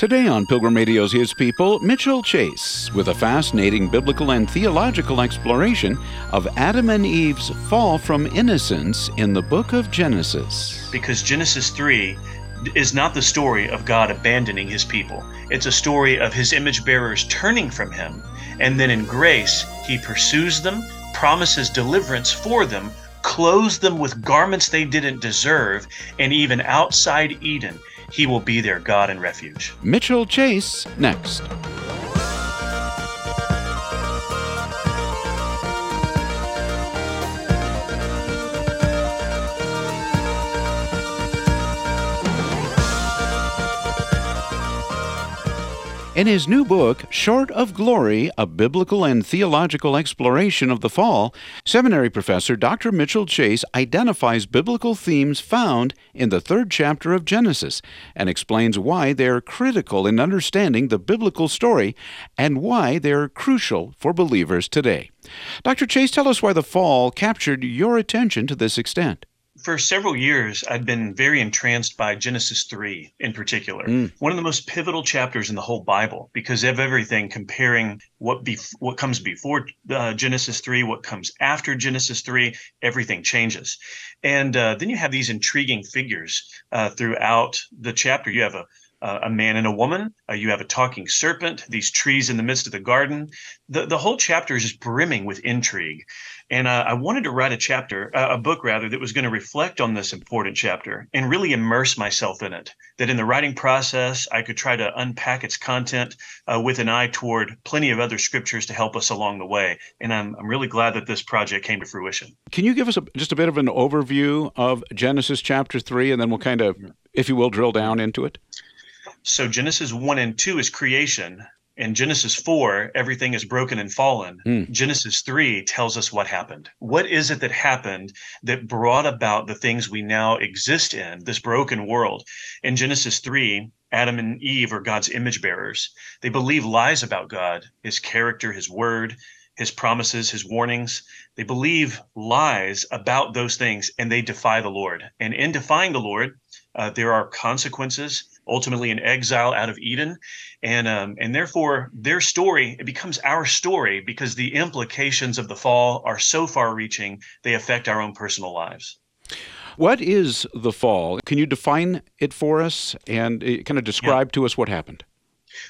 Today on Pilgrim Radio's His People, Mitchell Chase with a fascinating biblical and theological exploration of Adam and Eve's fall from innocence in the book of Genesis. Because Genesis 3 is not the story of God abandoning his people. It's a story of his image bearers turning from him. And then in grace, he pursues them, promises deliverance for them, clothes them with garments they didn't deserve, and even outside Eden, he will be their God and refuge. Mitchell Chase next. In his new book, Short of Glory A Biblical and Theological Exploration of the Fall, seminary professor Dr. Mitchell Chase identifies biblical themes found in the third chapter of Genesis and explains why they are critical in understanding the biblical story and why they are crucial for believers today. Dr. Chase, tell us why the fall captured your attention to this extent for several years, I'd been very entranced by Genesis 3 in particular. Mm. One of the most pivotal chapters in the whole Bible because of everything comparing what bef- what comes before uh, Genesis 3, what comes after Genesis 3, everything changes. And uh, then you have these intriguing figures uh, throughout the chapter. You have a uh, a man and a woman. Uh, you have a talking serpent, these trees in the midst of the garden. The, the whole chapter is just brimming with intrigue. And uh, I wanted to write a chapter, uh, a book rather, that was going to reflect on this important chapter and really immerse myself in it. That in the writing process, I could try to unpack its content uh, with an eye toward plenty of other scriptures to help us along the way. And I'm, I'm really glad that this project came to fruition. Can you give us a, just a bit of an overview of Genesis chapter 3, and then we'll kind of, if you will, drill down into it? So Genesis 1 and 2 is creation, in Genesis 4, everything is broken and fallen. Mm. Genesis 3 tells us what happened. What is it that happened that brought about the things we now exist in, this broken world? In Genesis 3, Adam and Eve are God's image bearers. They believe lies about God, his character, his word, his promises, his warnings. They believe lies about those things and they defy the Lord. And in defying the Lord, uh, there are consequences ultimately in exile out of Eden, and um, and therefore their story it becomes our story because the implications of the fall are so far-reaching they affect our own personal lives. What is the fall? Can you define it for us and uh, kind of describe yeah. to us what happened?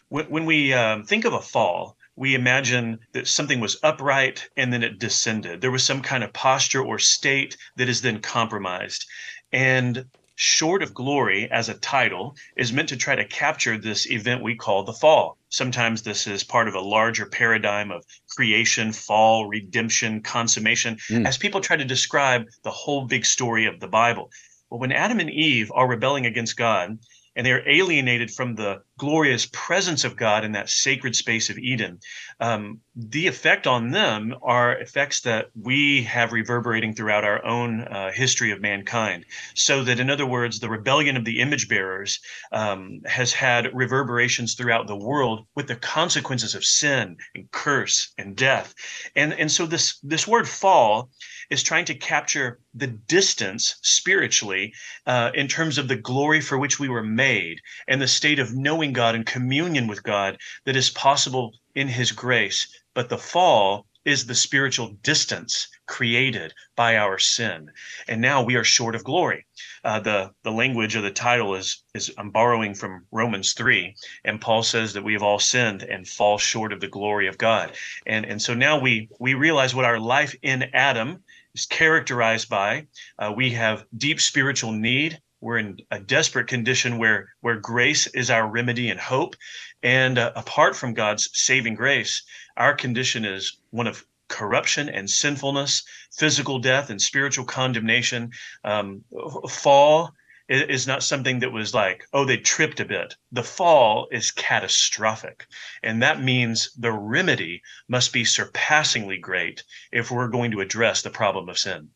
When, when we um, think of a fall, we imagine that something was upright and then it descended. There was some kind of posture or state that is then compromised. And Short of Glory as a title is meant to try to capture this event we call the fall. Sometimes this is part of a larger paradigm of creation, fall, redemption, consummation, mm. as people try to describe the whole big story of the Bible. Well, when Adam and Eve are rebelling against God, and they are alienated from the glorious presence of God in that sacred space of Eden. Um, the effect on them are effects that we have reverberating throughout our own uh, history of mankind. So that, in other words, the rebellion of the image bearers um, has had reverberations throughout the world with the consequences of sin and curse and death. And and so this this word fall is trying to capture the distance spiritually uh, in terms of the glory for which we were made and the state of knowing God and communion with God that is possible in His grace. But the fall is the spiritual distance created by our sin. And now we are short of glory. Uh, the the language of the title is is i'm borrowing from romans 3 and paul says that we have all sinned and fall short of the glory of god. And and so now we we realize what our life in adam is characterized by. Uh, we have deep spiritual need. We're in a desperate condition where where grace is our remedy and hope, and uh, apart from God's saving grace, our condition is one of corruption and sinfulness, physical death and spiritual condemnation, um, fall is not something that was like, oh, they tripped a bit. The fall is catastrophic. And that means the remedy must be surpassingly great if we're going to address the problem of sin.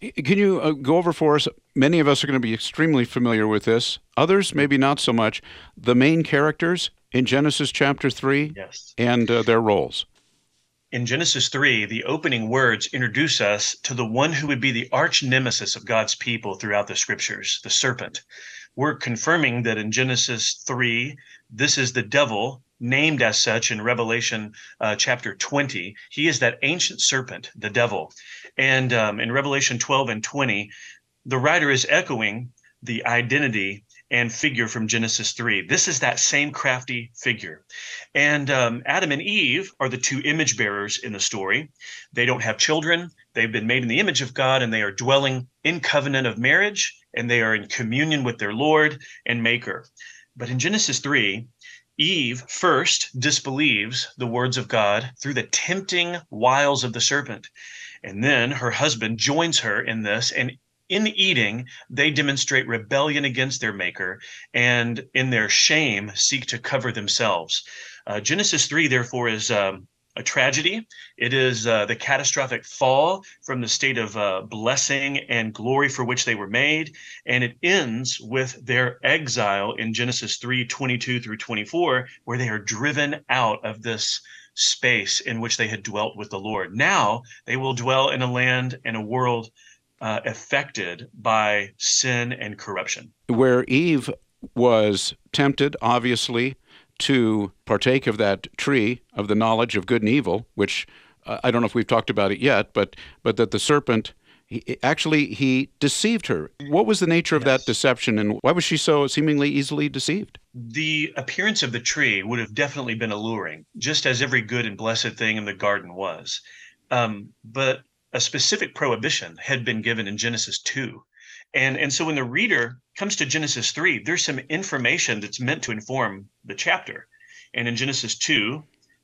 Can you uh, go over for us? Many of us are going to be extremely familiar with this, others maybe not so much. The main characters in Genesis chapter 3 yes. and uh, their roles in Genesis 3, the opening words introduce us to the one who would be the arch nemesis of God's people throughout the scriptures, the serpent. we're confirming that in Genesis 3, this is the devil named as such in Revelation uh, chapter 20. He is that ancient serpent, the devil. And um, in Revelation 12 and 20, the writer is echoing the identity and figure from Genesis 3. This is that same crafty figure. And um, Adam and Eve are the two image bearers in the story. They don't have children. They've been made in the image of God and they are dwelling in covenant of marriage and they are in communion with their Lord and Maker. But in Genesis 3, Eve first disbelieves the words of God through the tempting wiles of the serpent. And then her husband joins her in this and in eating, they demonstrate rebellion against their maker and in their shame seek to cover themselves. Uh, Genesis 3, therefore, is um, a tragedy. It is uh, the catastrophic fall from the state of uh, blessing and glory for which they were made. And it ends with their exile in Genesis 3 22 through 24, where they are driven out of this space in which they had dwelt with the Lord. Now they will dwell in a land and a world uh, affected by sin and corruption. Where Eve was tempted, obviously, to partake of that tree of the knowledge of good and evil, which uh, I don't know if we've talked about it yet, but but that the serpent he, actually he deceived her. What was the nature of yes. that deception, and why was she so seemingly easily deceived? The appearance of the tree would have definitely been alluring, just as every good and blessed thing in the garden was. Um, but a specific prohibition had been given in Genesis 2. And, and so when the reader comes to Genesis 3, there's some information that's meant to inform the chapter. And in Genesis 2,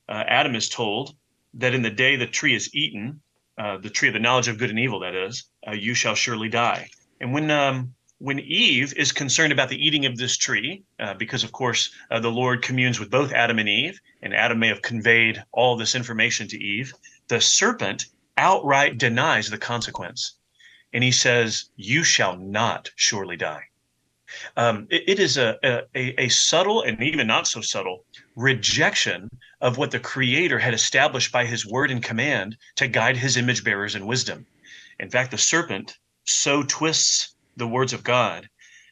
uh, Adam is told that in the day the tree is eaten, uh, the tree of the knowledge of good and evil, that is, uh, you shall surely die. And when um, when Eve is concerned about the eating of this tree, uh, because of course uh, the Lord communes with both Adam and Eve, and Adam may have conveyed all this information to Eve, the serpent outright denies the consequence. And he says, You shall not surely die. Um, it, it is a, a, a subtle and even not so subtle rejection of what the Creator had established by his word and command to guide his image bearers in wisdom. In fact, the serpent so twists the words of God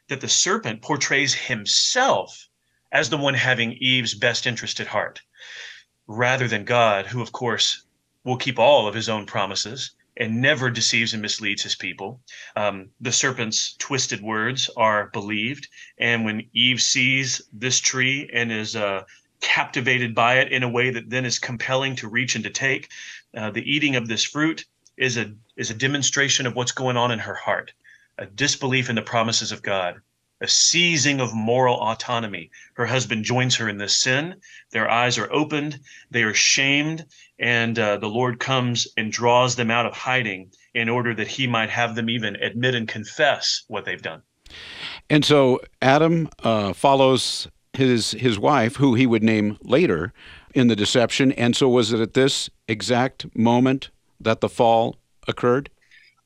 that the serpent portrays himself as the one having Eve's best interest at heart, rather than God, who, of course, will keep all of his own promises and never deceives and misleads his people. Um, the serpent's twisted words are believed. And when Eve sees this tree and is uh, captivated by it in a way that then is compelling to reach and to take, uh, the eating of this fruit is a is a demonstration of what's going on in her heart, a disbelief in the promises of God, a seizing of moral autonomy. Her husband joins her in this sin. Their eyes are opened, they are shamed, and uh, the Lord comes and draws them out of hiding in order that he might have them even admit and confess what they've done. And so Adam uh, follows his his wife, who he would name later, in the deception. And so, was it at this exact moment that the fall occurred?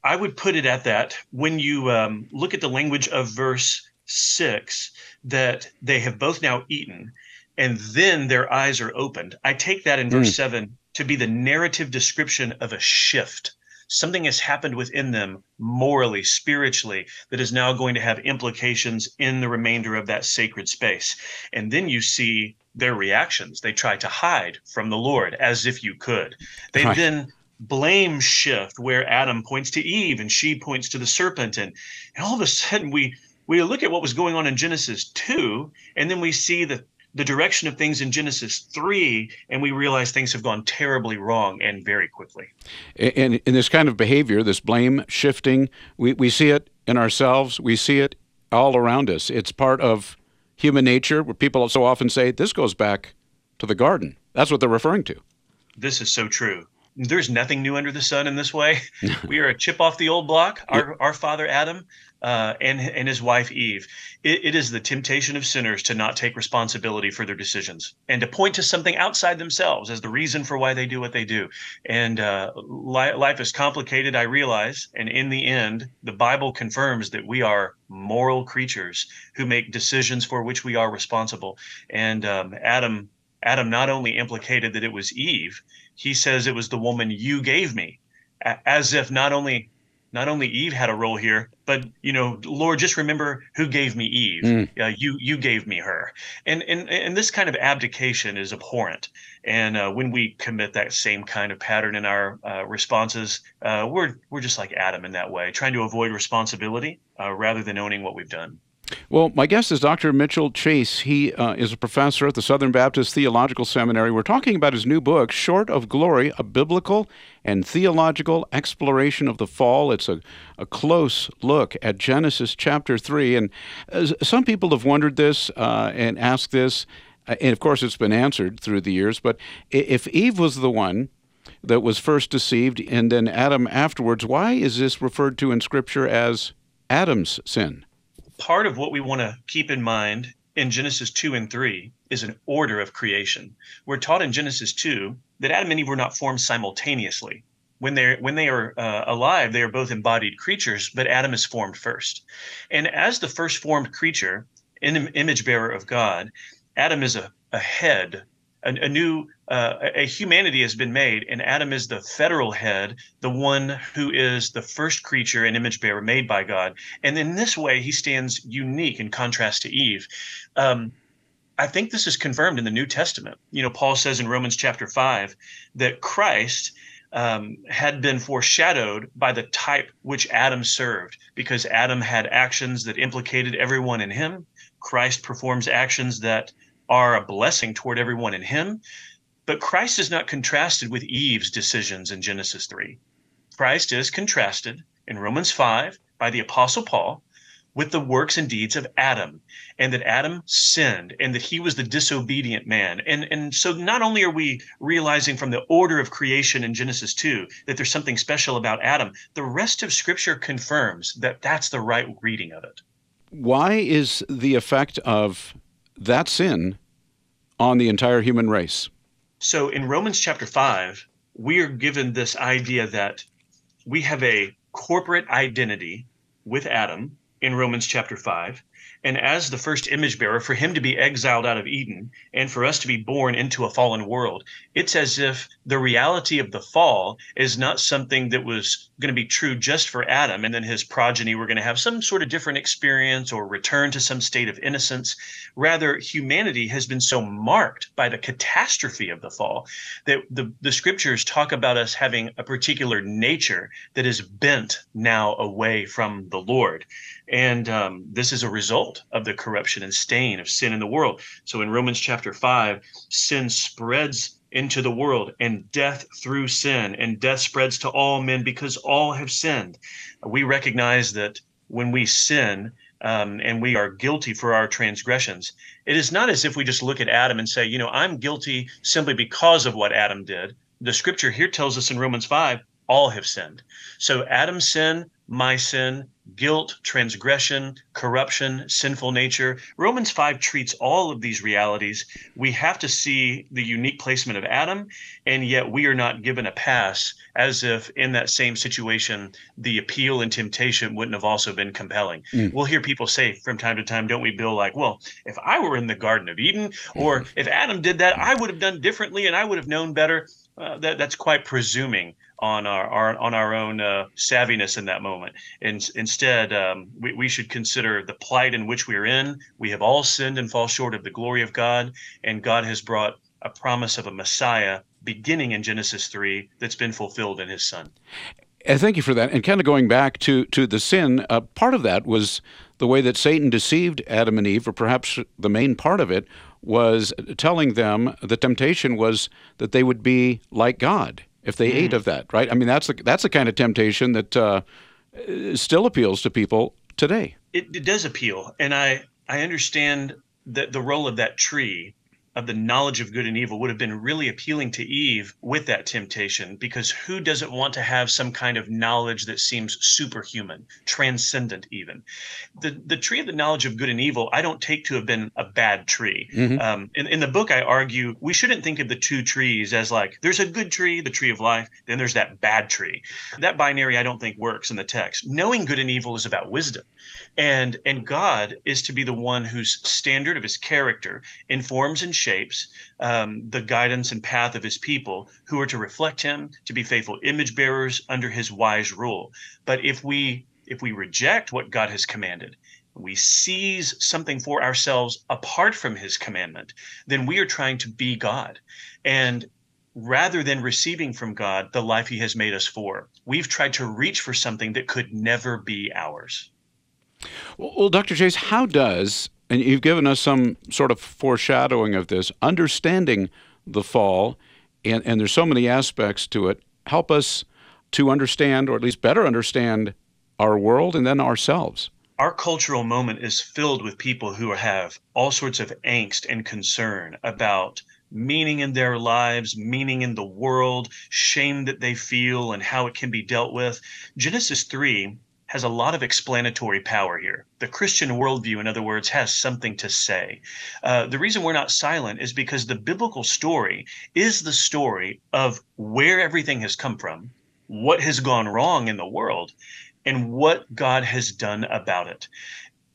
I would put it at that. When you um, look at the language of verse six that they have both now eaten and then their eyes are opened. I take that in verse mm. seven to be the narrative description of a shift. Something has happened within them morally, spiritually, that is now going to have implications in the remainder of that sacred space. And then you see their reactions. They try to hide from the Lord as if you could. They right. then blame shift where Adam points to Eve and she points to the serpent. And, and all of a sudden we we look at what was going on in Genesis 2, and then we see the, the direction of things in Genesis 3, and we realize things have gone terribly wrong and very quickly. And in this kind of behavior, this blame shifting, we, we see it in ourselves, we see it all around us. It's part of human nature where people so often say, this goes back to the garden. That's what they're referring to. This is so true there's nothing new under the sun in this way. we are a chip off the old block. Our, our father Adam uh, and and his wife Eve. It, it is the temptation of sinners to not take responsibility for their decisions and to point to something outside themselves as the reason for why they do what they do. And uh, li- life is complicated, I realize. And in the end, the Bible confirms that we are moral creatures who make decisions for which we are responsible. And um, Adam Adam not only implicated that it was Eve, he says it was the woman you gave me, as if not only not only Eve had a role here, but you know, Lord, just remember who gave me Eve. Mm. Uh, you you gave me her, and and and this kind of abdication is abhorrent. And uh, when we commit that same kind of pattern in our uh, responses, uh, we're we're just like Adam in that way, trying to avoid responsibility uh, rather than owning what we've done. Well, my guest is Dr. Mitchell Chase. He uh, is a professor at the Southern Baptist Theological Seminary. We're talking about his new book, Short of Glory A Biblical and Theological Exploration of the Fall. It's a, a close look at Genesis chapter 3. And uh, some people have wondered this uh, and asked this, uh, and of course it's been answered through the years. But if Eve was the one that was first deceived and then Adam afterwards, why is this referred to in Scripture as Adam's sin? Part of what we want to keep in mind in Genesis 2 and 3 is an order of creation. We're taught in Genesis 2 that Adam and Eve were not formed simultaneously. When they're when they are uh, alive, they are both embodied creatures, but Adam is formed first. And as the first formed creature, in image bearer of God, Adam is a, a head a, a new uh, a humanity has been made, and Adam is the federal head, the one who is the first creature and image bearer made by God. And in this way, he stands unique in contrast to Eve. Um, I think this is confirmed in the New Testament. You know, Paul says in Romans chapter 5 that Christ um, had been foreshadowed by the type which Adam served, because Adam had actions that implicated everyone in him. Christ performs actions that are a blessing toward everyone in him. But Christ is not contrasted with Eve's decisions in Genesis 3. Christ is contrasted in Romans 5 by the Apostle Paul with the works and deeds of Adam, and that Adam sinned, and that he was the disobedient man. And, and so not only are we realizing from the order of creation in Genesis 2 that there's something special about Adam, the rest of Scripture confirms that that's the right reading of it. Why is the effect of that sin on the entire human race. So in Romans chapter 5, we are given this idea that we have a corporate identity with Adam in Romans chapter 5 and as the first image bearer, for him to be exiled out of Eden and for us to be born into a fallen world, it's as if the reality of the fall is not something that was going to be true just for Adam and then his progeny were going to have some sort of different experience or return to some state of innocence. Rather, humanity has been so marked by the catastrophe of the fall that the, the scriptures talk about us having a particular nature that is bent now away from the Lord. And um, this is a result of the corruption and stain of sin in the world. So in Romans chapter 5, sin spreads into the world and death through sin, and death spreads to all men because all have sinned. We recognize that when we sin, um, and we are guilty for our transgressions. It is not as if we just look at Adam and say, you know, I'm guilty simply because of what Adam did. The scripture here tells us in Romans 5 all have sinned. So Adam's sin, my sin, guilt, transgression, corruption, sinful nature. Romans 5 treats all of these realities. We have to see the unique placement of Adam, and yet we are not given a pass as if in that same situation, the appeal and temptation wouldn't have also been compelling. Mm. We'll hear people say from time to time, don't we, Bill, like, well, if I were in the Garden of Eden, or if Adam did that, I would have done differently and I would have known better. Uh, that, that's quite presuming on our, our on our own uh, savviness in that moment. And instead, um, we, we should consider the plight in which we are in. We have all sinned and fall short of the glory of God, and God has brought a promise of a Messiah beginning in Genesis 3 that's been fulfilled in his son. And thank you for that. And kind of going back to, to the sin, uh, part of that was the way that Satan deceived Adam and Eve, or perhaps the main part of it was telling them the temptation was that they would be like God if they mm. ate of that, right? I mean, that's the, that's the kind of temptation that uh, still appeals to people today. It, it does appeal, and I I understand that the role of that tree of the knowledge of good and evil would have been really appealing to Eve with that temptation because who doesn't want to have some kind of knowledge that seems superhuman, transcendent even? The the tree of the knowledge of good and evil I don't take to have been a bad tree. Mm-hmm. Um, in, in the book I argue we shouldn't think of the two trees as like there's a good tree, the tree of life, then there's that bad tree. That binary I don't think works in the text. Knowing good and evil is about wisdom. And and God is to be the one whose standard of his character informs and shapes um, the guidance and path of his people who are to reflect him, to be faithful image bearers under his wise rule. But if we if we reject what God has commanded, we seize something for ourselves apart from his commandment, then we are trying to be God. And rather than receiving from God the life he has made us for, we've tried to reach for something that could never be ours. Well, Dr. Chase, how does, and you've given us some sort of foreshadowing of this, understanding the fall, and, and there's so many aspects to it, help us to understand, or at least better understand, our world and then ourselves? Our cultural moment is filled with people who have all sorts of angst and concern about meaning in their lives, meaning in the world, shame that they feel, and how it can be dealt with. Genesis 3 has a lot of explanatory power here. The Christian worldview, in other words, has something to say. Uh, the reason we're not silent is because the biblical story is the story of where everything has come from, what has gone wrong in the world, and what God has done about it.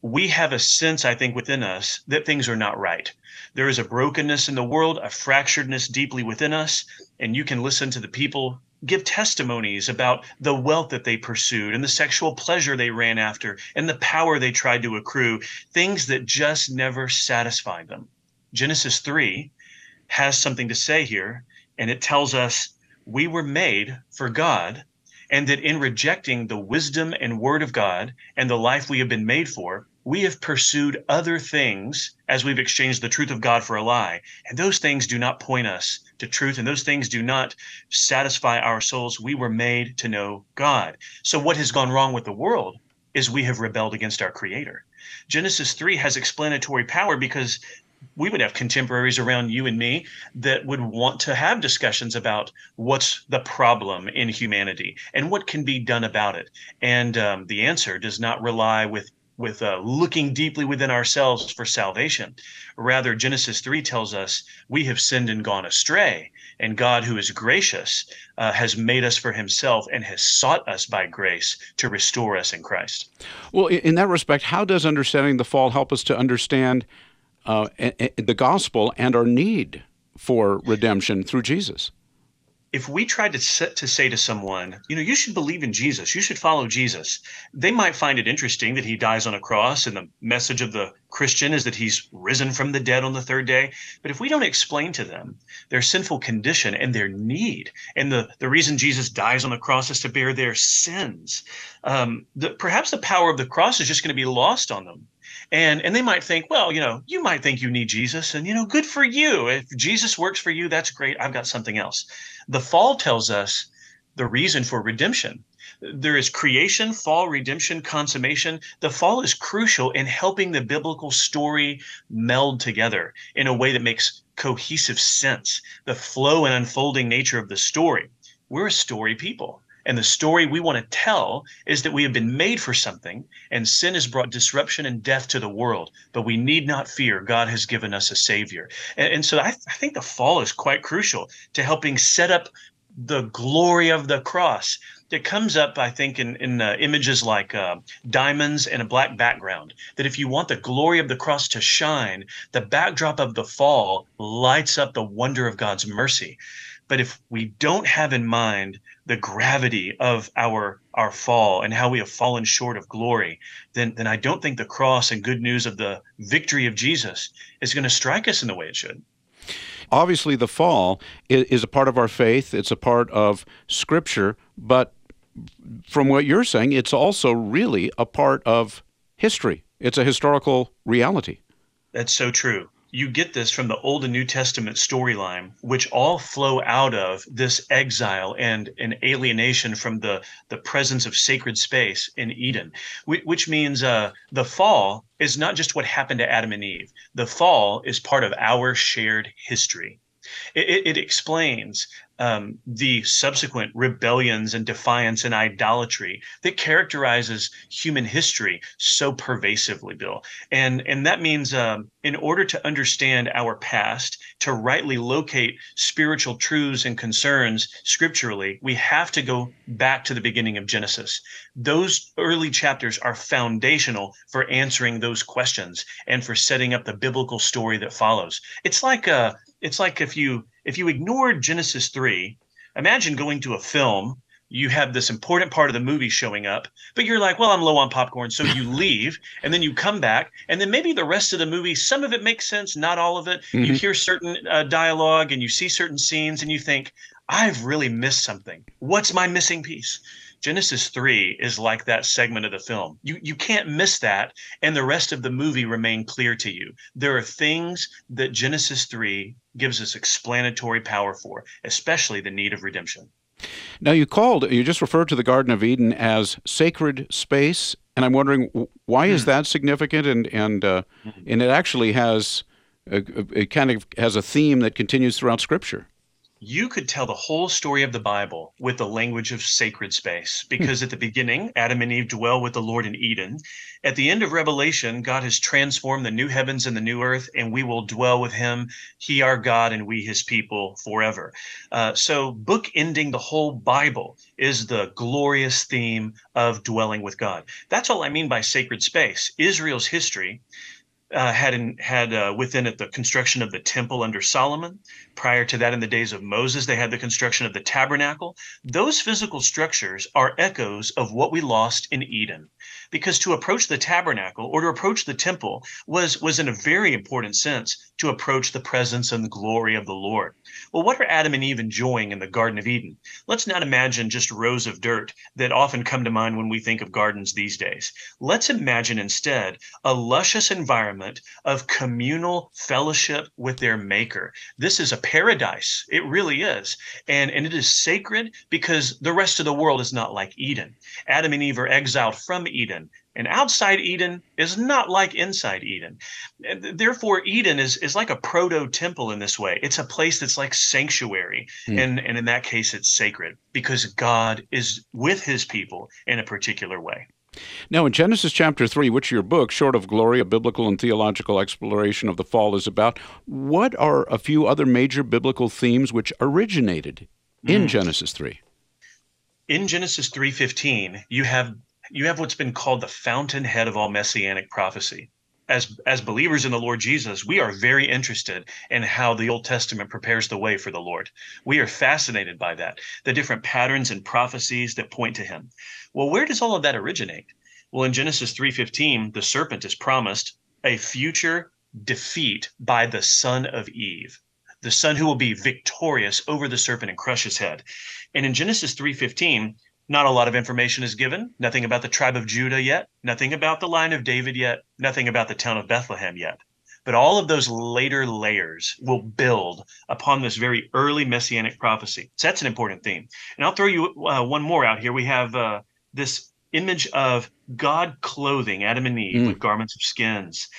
We have a sense, I think, within us that things are not right. There is a brokenness in the world, a fracturedness deeply within us, and you can listen to the people give testimonies about the wealth that they pursued and the sexual pleasure they ran after and the power they tried to accrue, things that just never satisfied them. Genesis 3 has something to say here, and it tells us we were made for God, and that in rejecting the wisdom and word of God and the life we have been made for, we have pursued other things as we've exchanged the truth of God for a lie. And those things do not point us to truth, and those things do not satisfy our souls. We were made to know God. So, what has gone wrong with the world is we have rebelled against our Creator. Genesis 3 has explanatory power because we would have contemporaries around you and me that would want to have discussions about what's the problem in humanity and what can be done about it. And um, the answer does not rely with with uh, looking deeply within ourselves for salvation. Rather, Genesis 3 tells us we have sinned and gone astray, and God, who is gracious, uh, has made us for himself and has sought us by grace to restore us in Christ. Well, in that respect, how does understanding the fall help us to understand uh, the gospel and our need for redemption through Jesus? If we tried to set, to say to someone, you know, you should believe in Jesus, you should follow Jesus, they might find it interesting that he dies on a cross and the message of the Christian is that he's risen from the dead on the third day. But if we don't explain to them their sinful condition and their need, and the, the reason Jesus dies on the cross is to bear their sins, um, the, perhaps the power of the cross is just going to be lost on them and and they might think well you know you might think you need jesus and you know good for you. If jesus works for you that's great. I've got something else. The fall tells us the reason for redemption. There is creation fall redemption consummation. The fall is crucial in helping the biblical story meld together in a way that makes cohesive sense. The flow and unfolding nature of the story. We're a story people and the story we want to tell is that we have been made for something, and sin has brought disruption and death to the world. But we need not fear. God has given us a Savior. And, and so I, I think the fall is quite crucial to helping set up the glory of the cross that comes up, I think, in, in uh, images like uh, diamonds and a black background. That if you want the glory of the cross to shine, the backdrop of the fall lights up the wonder of God's mercy. But if we don't have in mind the gravity of our our fall and how we have fallen short of glory, then then I don't think the cross and good news of the victory of Jesus is going to strike us in the way it should. Obviously, the fall is a part of our faith. It's a part of Scripture, but from what you're saying, it's also really a part of history. It's a historical reality. That's so true you get this from the Old and New Testament storyline, which all flow out of this exile and an alienation from the, the presence of sacred space in Eden, which means uh, the fall is not just what happened to Adam and Eve. The fall is part of our shared history. It, it, explains um, the subsequent rebellions and defiance and idolatry that characterizes human history so pervasively, Bill. And and that means um, in order to understand our past, to rightly locate spiritual truths and concerns scripturally, we have to go back to the beginning of Genesis. Those early chapters are foundational for answering those questions and for setting up the biblical story that follows. It's like a uh, it's like if you if you ignored Genesis 3, imagine going to a film, you have this important part of the movie showing up, but you're like, well, I'm low on popcorn. So you leave and then you come back. And then maybe the rest of the movie, some of it makes sense, not all of it. Mm-hmm. You hear certain uh, dialogue and you see certain scenes and you think, I've really missed something. What's my missing piece? Genesis 3 is like that segment of the film. You you can't miss that and the rest of the movie remain clear to you. There are things that Genesis 3 gives us explanatory power for, especially the need of redemption. Now you called you just referred to the Garden of Eden as sacred space and I'm wondering why is hmm. that significant and and uh, hmm. and it actually has a, it kind of has a theme that continues throughout scripture you could tell the whole story of the Bible with the language of sacred space because at the beginning, Adam and Eve dwell with the Lord in Eden. At the end of Revelation, God has transformed the new heavens and the new earth, and we will dwell with him, he our God, and we his people forever. Uh, so, book ending the whole Bible is the glorious theme of dwelling with God. That's all I mean by sacred space. Israel's history uh, had in, had uh, within it the construction of the temple under Solomon. Prior to that, in the days of Moses, they had the construction of the tabernacle. Those physical structures are echoes of what we lost in Eden because to approach the tabernacle or to approach the temple was was in a very important sense to approach the presence and the glory of the Lord. Well, what are Adam and Eve enjoying in the Garden of Eden? Let's not imagine just rows of dirt that often come to mind when we think of gardens these days. Let's imagine instead a luscious environment of communal fellowship with their maker. This is a paradise. It really is. And, and it is sacred because the rest of the world is not like Eden. Adam and Eve are exiled from Eden and outside Eden is not like inside Eden. Therefore, Eden is, is like a proto temple in this way. It's a place that's like sanctuary. Mm. And, and in that case, it's sacred because God is with his people in a particular way. Now, in Genesis chapter 3, which your book, Short of Glory, a biblical and theological exploration of the fall, is about, what are a few other major biblical themes which originated in mm. Genesis 3? In Genesis 3:15, you have you have what's been called the fountainhead of all messianic prophecy. As, as believers in the Lord Jesus, we are very interested in how the Old Testament prepares the way for the Lord. We are fascinated by that, the different patterns and prophecies that point to him. Well, where does all of that originate? Well, in Genesis 3:15, the serpent is promised a future defeat by the son of Eve the son who will be victorious over the serpent and crush his head. And in Genesis 3:15, not a lot of information is given. Nothing about the tribe of Judah yet. Nothing about the line of David yet. Nothing about the town of Bethlehem yet. But all of those later layers will build upon this very early messianic prophecy. So that's an important theme. And I'll throw you uh, one more out here. We have uh, this image of God clothing Adam and Eve mm. with garments of skins.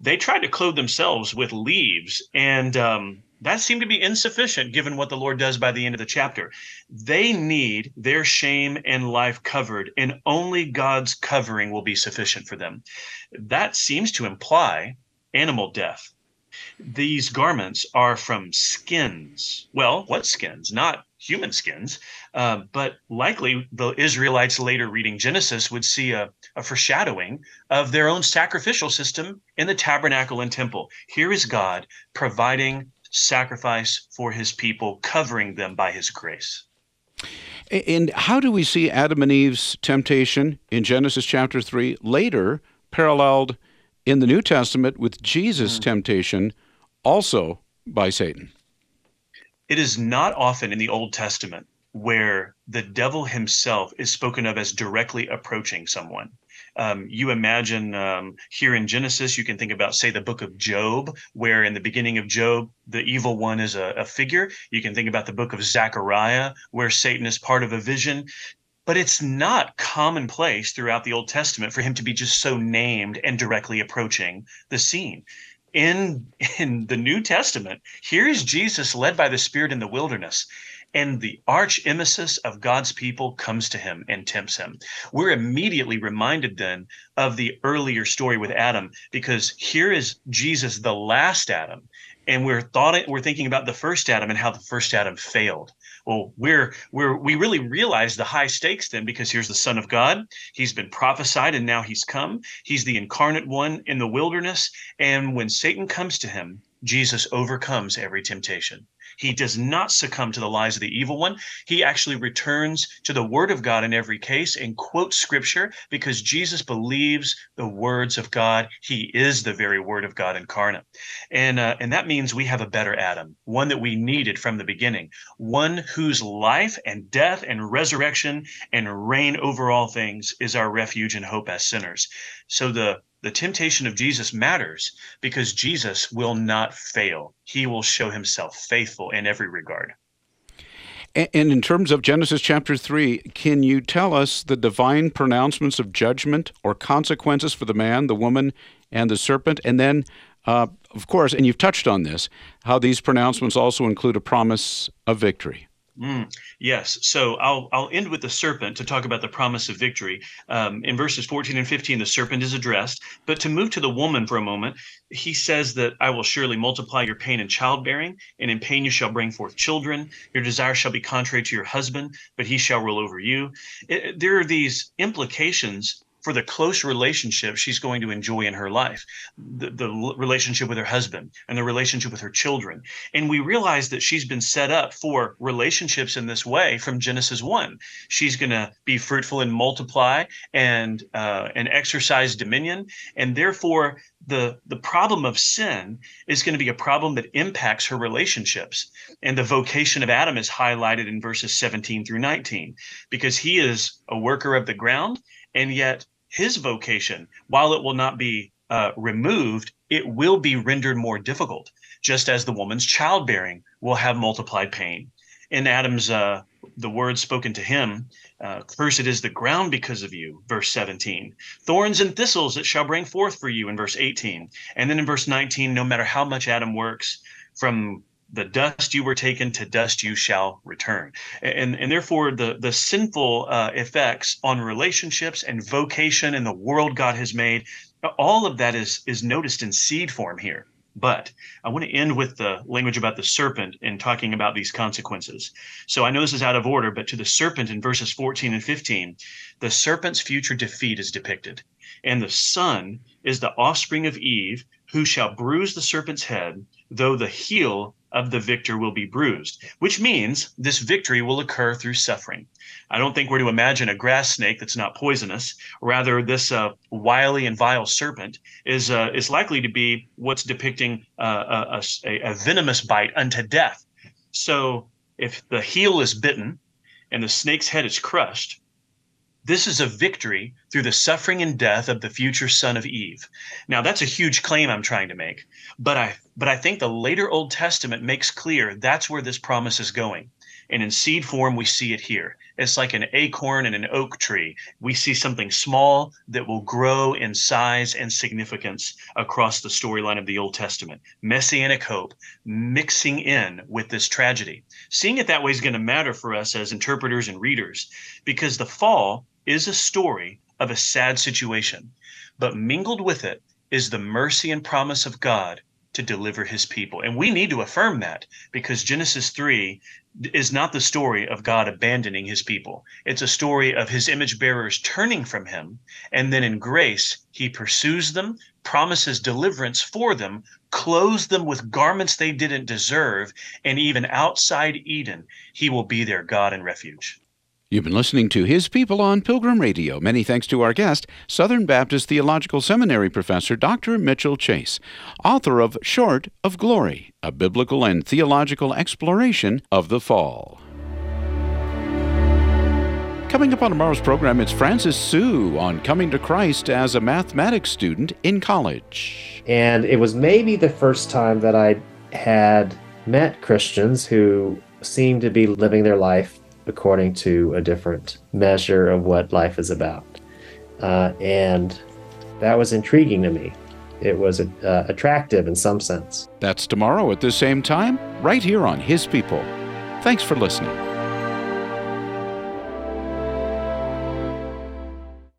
They tried to clothe themselves with leaves, and um, that seemed to be insufficient given what the Lord does by the end of the chapter. They need their shame and life covered, and only God's covering will be sufficient for them. That seems to imply animal death. These garments are from skins. Well, what skins? Not human skins, uh, but likely the Israelites later reading Genesis would see a, a foreshadowing of their own sacrificial system in the tabernacle and temple. Here is God providing sacrifice for his people, covering them by his grace. And how do we see Adam and Eve's temptation in Genesis chapter 3 later paralleled in the New Testament with Jesus' mm. temptation also by Satan? It is not often in the Old Testament where the devil himself is spoken of as directly approaching someone. Um, you imagine um, here in Genesis, you can think about, say, the book of Job, where in the beginning of Job, the evil one is a, a figure. You can think about the book of Zechariah, where Satan is part of a vision. But it's not commonplace throughout the Old Testament for him to be just so named and directly approaching the scene in in the New Testament, here is Jesus led by the Spirit in the wilderness, and the arch nemesis of God's people comes to him and tempts him. We're immediately reminded then of the earlier story with Adam, because here is Jesus, the last Adam, and we're thought we're thinking about the first Adam and how the first Adam failed. Well, we're we're we really realize the high stakes then because here's the Son of God. He's been prophesied and now he's come. He's the incarnate one in the wilderness. And when Satan comes to him, Jesus overcomes every temptation. He does not succumb to the lies of the evil one. He actually returns to the word of God in every case and quotes scripture because Jesus believes the words of God. He is the very word of God incarnate. And, uh, and that means we have a better Adam, one that we needed from the beginning, one whose life and death and resurrection and reign over all things is our refuge and hope as sinners. So the the temptation of Jesus matters because Jesus will not fail. He will show himself faithful in every regard. And in terms of Genesis chapter 3, can you tell us the divine pronouncements of judgment or consequences for the man, the woman, and the serpent? And then, uh, of course, and you've touched on this, how these pronouncements also include a promise of victory. Mm, yes. So I'll I'll end with the serpent to talk about the promise of victory. Um, in verses 14 and 15, the serpent is addressed. But to move to the woman for a moment, he says that I will surely multiply your pain in childbearing, and in pain you shall bring forth children. Your desire shall be contrary to your husband, but he shall rule over you. It, there are these implications for the close relationship she's going to enjoy in her life the, the relationship with her husband and the relationship with her children. And we realize that she's been set up for relationships in this way from genesis 1 she's going to be fruitful and multiply and uh, and exercise dominion. And therefore the the problem of sin is going to be a problem that impacts her relationships. And the vocation of adam is highlighted in verses 17 through 19 because he is a worker of the ground and yet his vocation, while it will not be uh, removed, it will be rendered more difficult, just as the woman's childbearing will have multiplied pain. In Adam's, uh, the word spoken to him, uh, cursed is the ground because of you, verse 17. Thorns and thistles it shall bring forth for you, in verse 18. And then in verse 19, no matter how much Adam works, from the dust you were taken to dust you shall return and and therefore the the sinful uh, effects on relationships and vocation and the world god has made all of that is is noticed in seed form here but I want to end with the language about the serpent and talking about these consequences. So I know this is out of order, but to the serpent in verses 14 and 15, the serpent's future defeat is depicted. And the son is the offspring of Eve, who shall bruise the serpent's head, though the heel of the victor will be bruised, which means this victory will occur through suffering. I don't think we're to imagine a grass snake that's not poisonous. Rather, this uh, wily and vile serpent is uh, is likely to be what's depicting uh, a, a, a venomous bite unto death. So, if the heel is bitten and the snake's head is crushed, this is a victory through the suffering and death of the future son of Eve. Now that's a huge claim I'm trying to make, but I but I think the later Old Testament makes clear that's where this promise is going. And in seed form we see it here. It's like an acorn and an oak tree. We see something small that will grow in size and significance across the storyline of the Old Testament. Messianic hope mixing in with this tragedy. Seeing it that way is going to matter for us as interpreters and readers because the fall is a story of a sad situation, but mingled with it is the mercy and promise of God to deliver his people. And we need to affirm that because Genesis 3 is not the story of God abandoning his people. It's a story of his image bearers turning from him. And then in grace, he pursues them, promises deliverance for them, clothes them with garments they didn't deserve. And even outside Eden, he will be their God and refuge. You've been listening to His People on Pilgrim Radio. Many thanks to our guest, Southern Baptist Theological Seminary professor Dr. Mitchell Chase, author of Short of Glory, a biblical and theological exploration of the fall. Coming up on tomorrow's program, it's Francis Su on coming to Christ as a mathematics student in college. And it was maybe the first time that I had met Christians who seemed to be living their life according to a different measure of what life is about. Uh, and that was intriguing to me. It was uh, attractive in some sense. That's tomorrow at the same time, right here on His People. Thanks for listening.